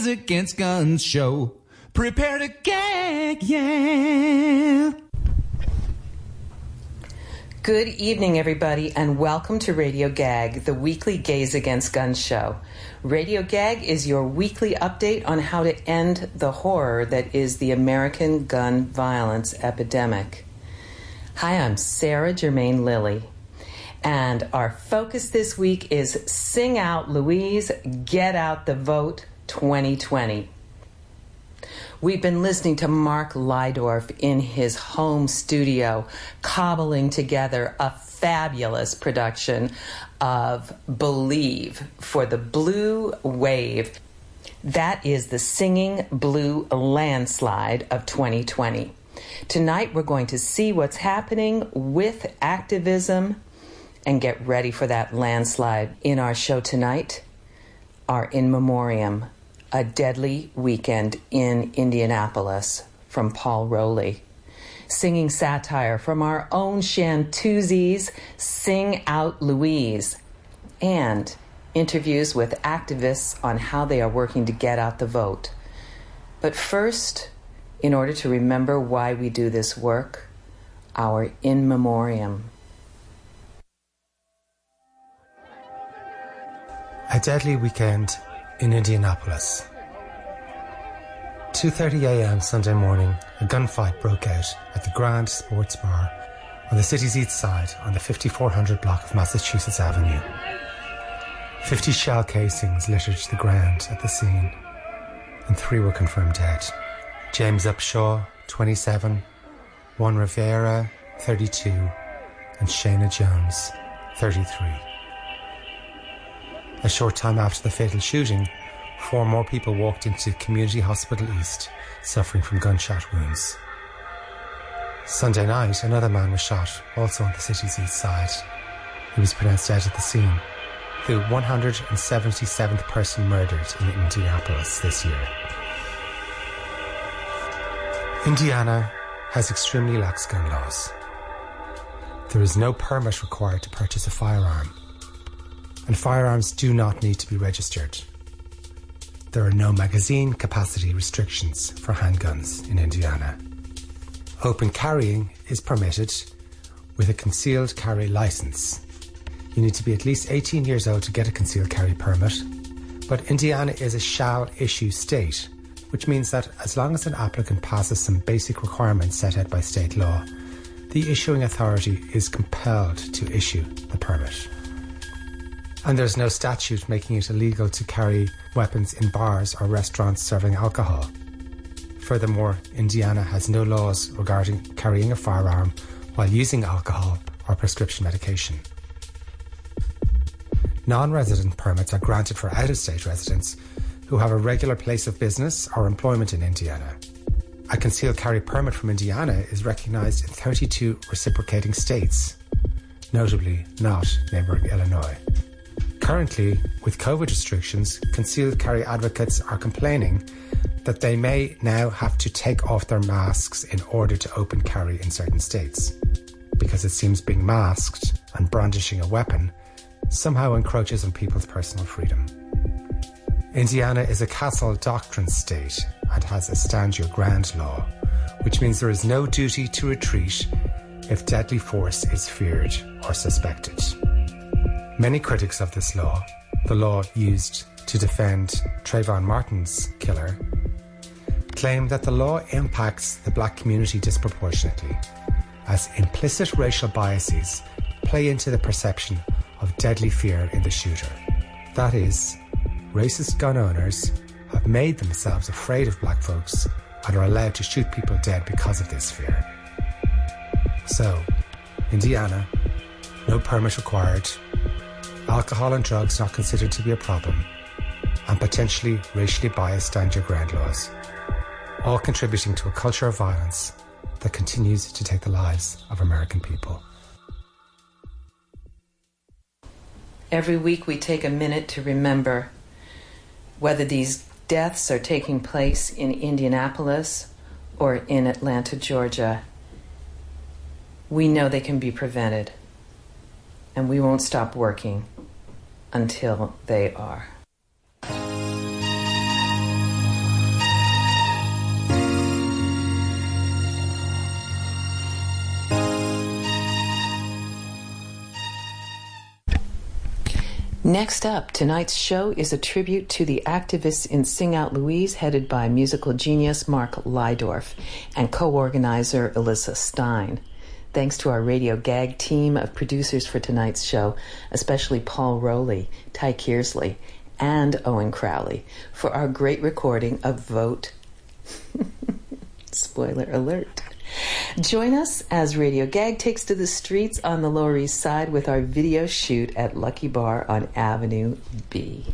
Gays Against Guns show. Prepare to gag, yeah. Good evening, everybody, and welcome to Radio Gag, the weekly Gays Against Guns show. Radio Gag is your weekly update on how to end the horror that is the American gun violence epidemic. Hi, I'm Sarah Germain Lilly, and our focus this week is Sing Out Louise, Get Out the Vote 2020. We've been listening to Mark Lydorf in his home studio, cobbling together a fabulous production of Believe for the Blue Wave. That is the Singing Blue Landslide of 2020. Tonight, we're going to see what's happening with activism and get ready for that landslide. In our show tonight, our In Memoriam, a deadly weekend in Indianapolis from Paul Rowley. Singing satire from our own chanteuses, Sing Out Louise, and interviews with activists on how they are working to get out the vote. But first, in order to remember why we do this work, our in memoriam. A deadly weekend in Indianapolis. 2:30 a.m. Sunday morning, a gunfight broke out at the Grand Sports Bar on the city's east side on the 5400 block of Massachusetts Avenue. 50 shell casings littered the ground at the scene, and three were confirmed dead. James Upshaw, 27, Juan Rivera, 32, and Shayna Jones, 33. A short time after the fatal shooting, four more people walked into Community Hospital East, suffering from gunshot wounds. Sunday night, another man was shot, also on the city's east side. He was pronounced dead at the scene, the 177th person murdered in Indianapolis this year. Indiana has extremely lax gun laws. There is no permit required to purchase a firearm, and firearms do not need to be registered. There are no magazine capacity restrictions for handguns in Indiana. Open carrying is permitted with a concealed carry license. You need to be at least 18 years old to get a concealed carry permit, but Indiana is a shall issue state, which means that as long as an applicant passes some basic requirements set out by state law, the issuing authority is compelled to issue the permit. And there's no statute making it illegal to carry weapons in bars or restaurants serving alcohol. Furthermore, Indiana has no laws regarding carrying a firearm while using alcohol or prescription medication. Non resident permits are granted for out of state residents who have a regular place of business or employment in Indiana. A concealed carry permit from Indiana is recognised in 32 reciprocating states, notably not neighbouring Illinois. Currently, with COVID restrictions, concealed carry advocates are complaining that they may now have to take off their masks in order to open carry in certain states, because it seems being masked and brandishing a weapon somehow encroaches on people's personal freedom. Indiana is a castle doctrine state and has a stand your ground law, which means there is no duty to retreat if deadly force is feared or suspected. Many critics of this law, the law used to defend Trayvon Martin's killer, claim that the law impacts the black community disproportionately, as implicit racial biases play into the perception of deadly fear in the shooter. That is, racist gun owners have made themselves afraid of black folks and are allowed to shoot people dead because of this fear. So, Indiana, no permit required, alcohol and drugs not considered to be a problem, and potentially racially biased stand your laws, all contributing to a culture of violence that continues to take the lives of American people. Every week we take a minute to remember whether these deaths are taking place in Indianapolis or in Atlanta, Georgia. We know they can be prevented, and we won't stop working until they are. Next up, tonight's show is a tribute to the activists in Sing Out Louise, headed by musical genius Mark Lydorf and co organizer Alyssa Stein. Thanks to our Radio Gag team of producers for tonight's show, especially Paul Rowley, Ty Kearsley, and Owen Crowley, for our great recording of Vote. Spoiler alert. Join us as Radio Gag takes to the streets on the Lower East Side with our video shoot at Lucky Bar on Avenue B.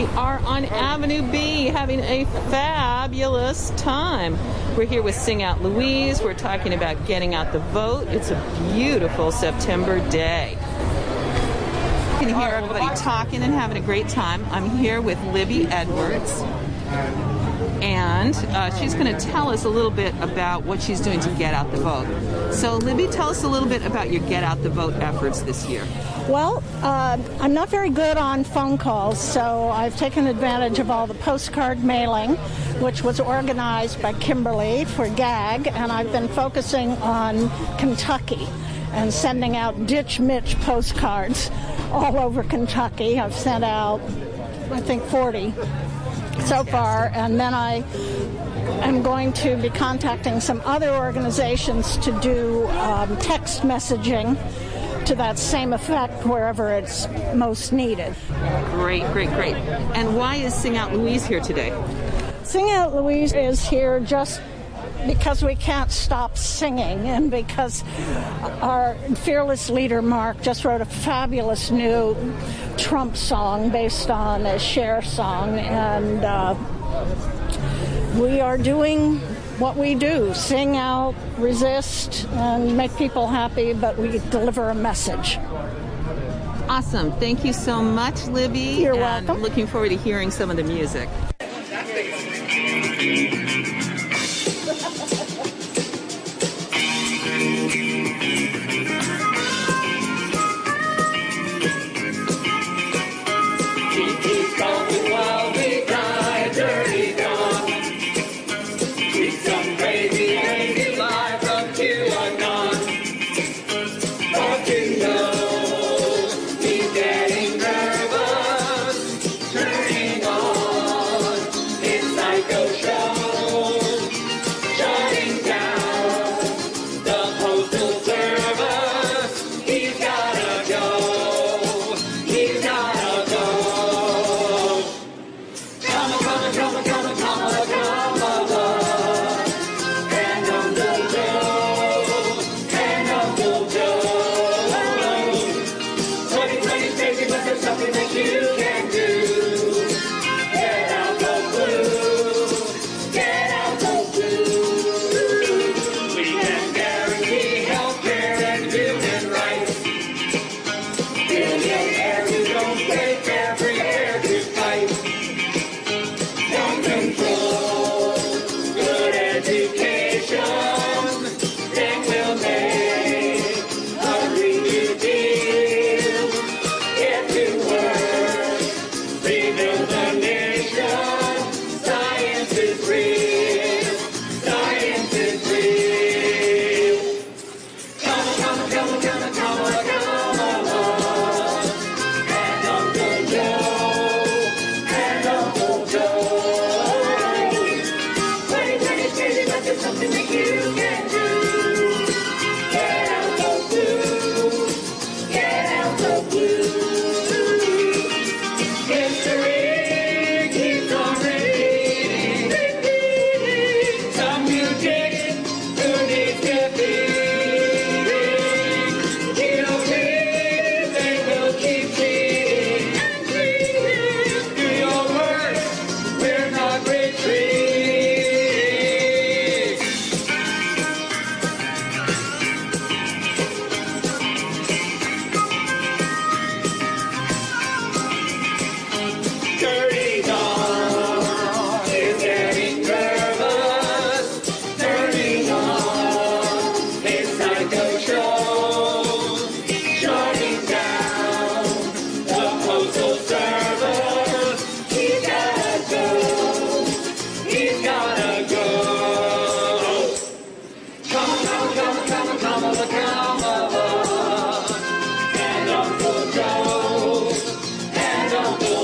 we are on Avenue B having a fabulous time. We're here with Sing Out Louise. We're talking about getting out the vote. It's a beautiful September day. You can hear everybody talking and having a great time. I'm here with Libby Edwards. And uh, she's going to tell us a little bit about what she's doing to get out the vote. So, Libby, tell us a little bit about your get out the vote efforts this year. Well, uh, I'm not very good on phone calls, so I've taken advantage of all the postcard mailing, which was organized by Kimberly for GAG, and I've been focusing on Kentucky and sending out Ditch Mitch postcards all over Kentucky. I've sent out, I think, 40 so far, and then I am going to be contacting some other organizations to do um, text messaging to that same effect wherever it's most needed. Great, great, great. And why is Sing Out Louise here today? Sing Out Louise is here just because we can't stop singing and because our fearless leader Mark just wrote a fabulous new Trump song based on a Cher song and uh, we are doing what we do sing out, resist, and make people happy, but we deliver a message. Awesome. Thank you so much, Libby. You're and welcome. Looking forward to hearing some of the music.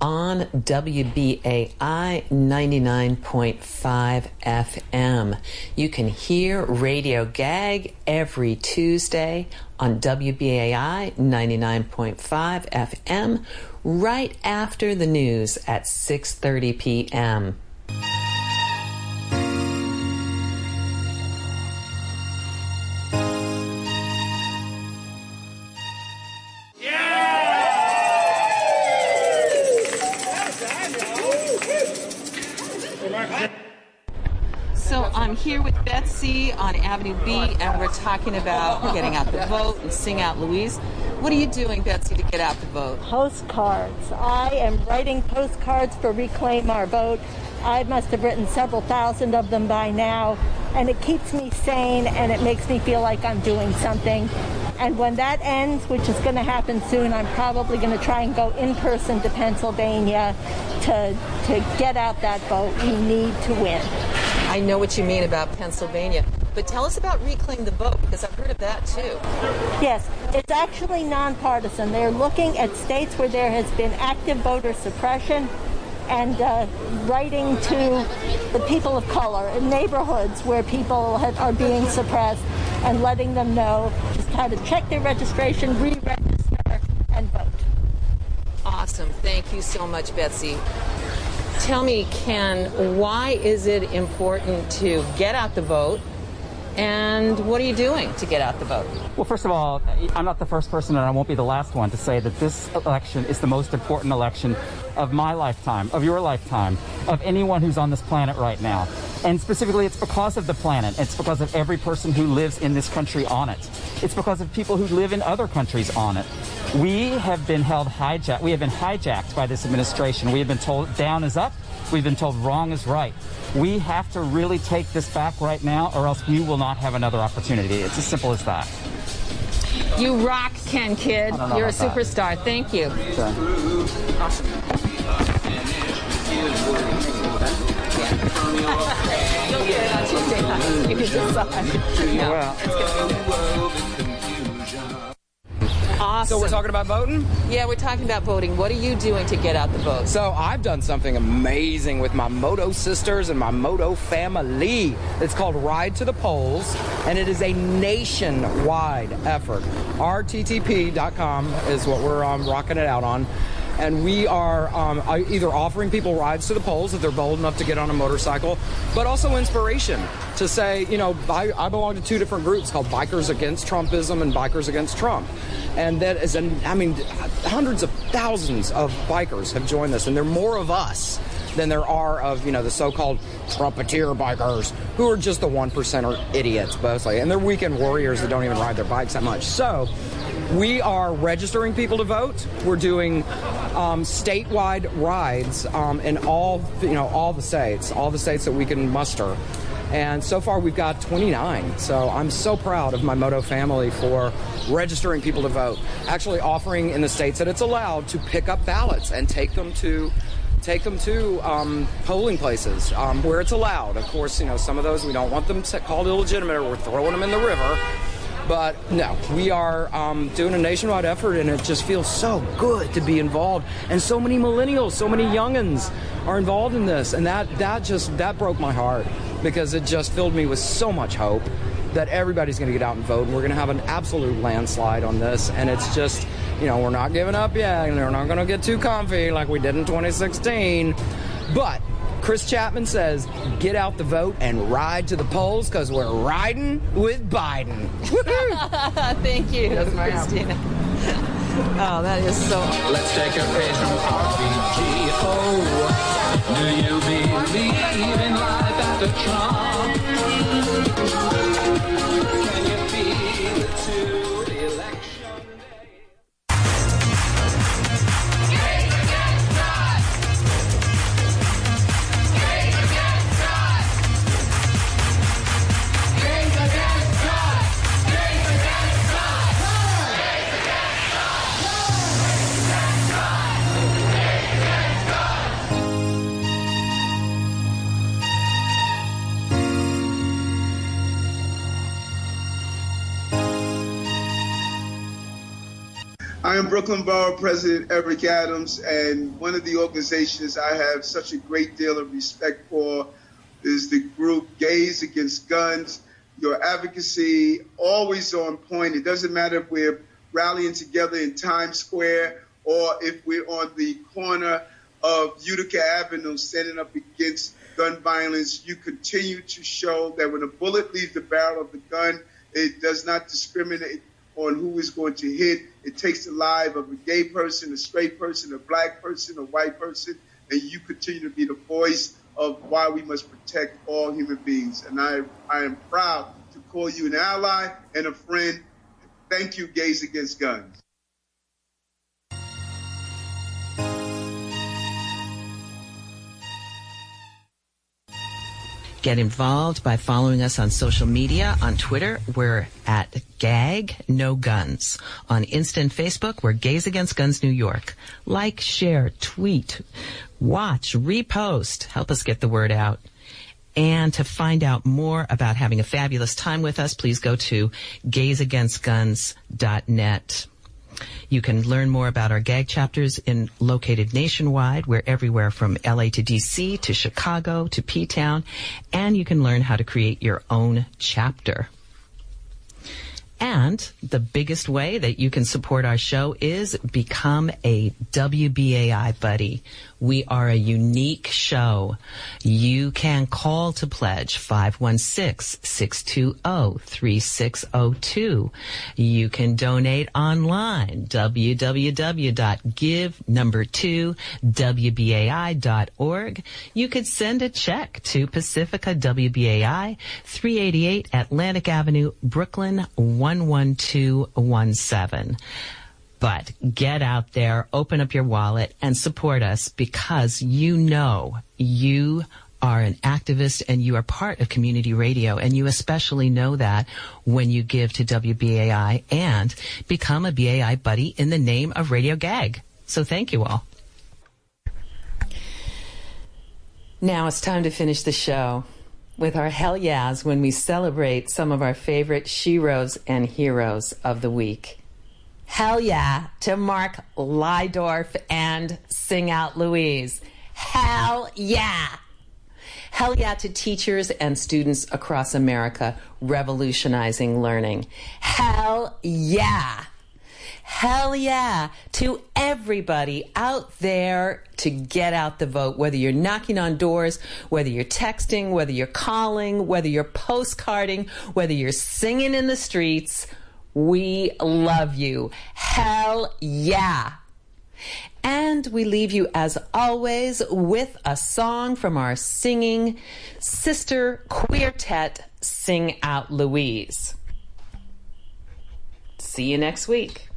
on WBAI 99.5 FM. You can hear Radio Gag every Tuesday on WBAI 99.5 FM right after the news at 6:30 p.m. Betsy on Avenue B, and we're talking about getting out the vote and sing out Louise. What are you doing, Betsy, to get out the vote? postcards. I am writing postcards for Reclaim Our Vote. I must have written several thousand of them by now, and it keeps me sane and it makes me feel like I'm doing something. And when that ends, which is going to happen soon, I'm probably going to try and go in person to Pennsylvania to to get out that vote. We need to win. I know what you mean about Pennsylvania, but tell us about Reclaim the Vote because I've heard of that too. Yes, it's actually nonpartisan. They're looking at states where there has been active voter suppression and uh, writing to the people of color in neighborhoods where people have, are being suppressed and letting them know just how to check their registration, re-register, and vote. Awesome. Thank you so much, Betsy. Tell me, Ken, why is it important to get out the vote? And what are you doing to get out the vote? Well, first of all, I'm not the first person, and I won't be the last one to say that this election is the most important election of my lifetime, of your lifetime, of anyone who's on this planet right now. And specifically, it's because of the planet. It's because of every person who lives in this country on it. It's because of people who live in other countries on it. We have been held hijacked. We have been hijacked by this administration. We have been told down is up. We've been told wrong is right. We have to really take this back right now, or else we will not have another opportunity. It's as simple as that. You rock, Ken Kid. I don't know You're a about that. superstar. Thank you. You'll get it on Tuesday. You can decide. No, it's gonna be awesome. So we're talking about voting? Yeah, we're talking about voting. What are you doing to get out the vote? So I've done something amazing with my Moto sisters and my Moto family. It's called Ride to the Polls, and it is a nationwide effort. RTTP.com is what we're um, rocking it out on. And we are um, either offering people rides to the polls if they're bold enough to get on a motorcycle, but also inspiration to say, you know, I, I belong to two different groups called Bikers Against Trumpism and Bikers Against Trump. And that is, an, I mean, hundreds of thousands of bikers have joined this, and there are more of us than there are of, you know, the so-called Trumpeteer bikers who are just the one percenter idiots, mostly. And they're weekend warriors that don't even ride their bikes that much. So we are registering people to vote. We're doing um, statewide rides um, in all, you know, all the states, all the states that we can muster. And so far, we've got 29. So I'm so proud of my Moto family for registering people to vote. Actually, offering in the states that it's allowed to pick up ballots and take them to take them to um, polling places um, where it's allowed. Of course, you know some of those we don't want them called illegitimate, or we're throwing them in the river. But no, we are um, doing a nationwide effort, and it just feels so good to be involved. And so many millennials, so many youngins are involved in this, and that that just that broke my heart because it just filled me with so much hope that everybody's going to get out and vote, and we're going to have an absolute landslide on this. And it's just, you know, we're not giving up yet, and we're not going to get too comfy like we did in 2016. But Chris Chapman says, get out the vote and ride to the polls because we're riding with Biden. Thank you, That's Christina. Oh, that is so. Let's take a page from RBG. Oh, do you believe in life after Trump? Brooklyn Borough President Eric Adams, and one of the organizations I have such a great deal of respect for is the group Gays Against Guns. Your advocacy always on point. It doesn't matter if we're rallying together in Times Square or if we're on the corner of Utica Avenue standing up against gun violence. You continue to show that when a bullet leaves the barrel of the gun, it does not discriminate on who is going to hit. It takes the life of a gay person, a straight person, a black person, a white person, and you continue to be the voice of why we must protect all human beings. And I, I am proud to call you an ally and a friend. Thank you, Gays Against Guns. Get involved by following us on social media. On Twitter, we're at Gag No Guns. On Insta and Facebook, we're Gays Against Guns New York. Like, share, tweet, watch, repost. Help us get the word out. And to find out more about having a fabulous time with us, please go to gaysagainstguns.net. You can learn more about our gag chapters in located nationwide. We're everywhere from LA to DC to Chicago to P-Town. And you can learn how to create your own chapter. And the biggest way that you can support our show is become a WBAI buddy. We are a unique show. You can call to pledge 516-620-3602. You can donate online www.give number 2 WBAI.org. You could send a check to Pacifica WBAI 388 Atlantic Avenue, Brooklyn 11217. But get out there, open up your wallet and support us because you know you are an activist and you are part of community radio and you especially know that when you give to WBAI and become a BAI buddy in the name of Radio Gag. So thank you all. Now it's time to finish the show with our hell yeahs when we celebrate some of our favorite sheroes and heroes of the week. Hell yeah to Mark Lydorf and Sing Out Louise. Hell yeah. Hell yeah to teachers and students across America revolutionizing learning. Hell yeah. Hell yeah to everybody out there to get out the vote, whether you're knocking on doors, whether you're texting, whether you're calling, whether you're postcarding, whether you're singing in the streets. We love you. Hell yeah. And we leave you, as always, with a song from our singing sister quartet, Sing Out Louise. See you next week.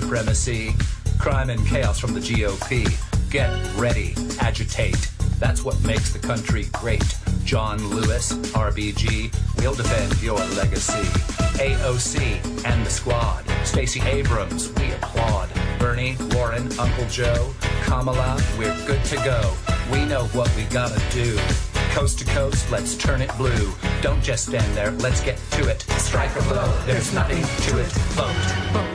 Supremacy, crime and chaos from the GOP. Get ready, agitate. That's what makes the country great. John Lewis, RBG, we'll defend your legacy. AOC and the squad. Stacey Abrams, we applaud. Bernie, Warren, Uncle Joe, Kamala, we're good to go. We know what we gotta do. Coast to coast, let's turn it blue. Don't just stand there, let's get to it. Strike a blow, there's nothing to it. Vote.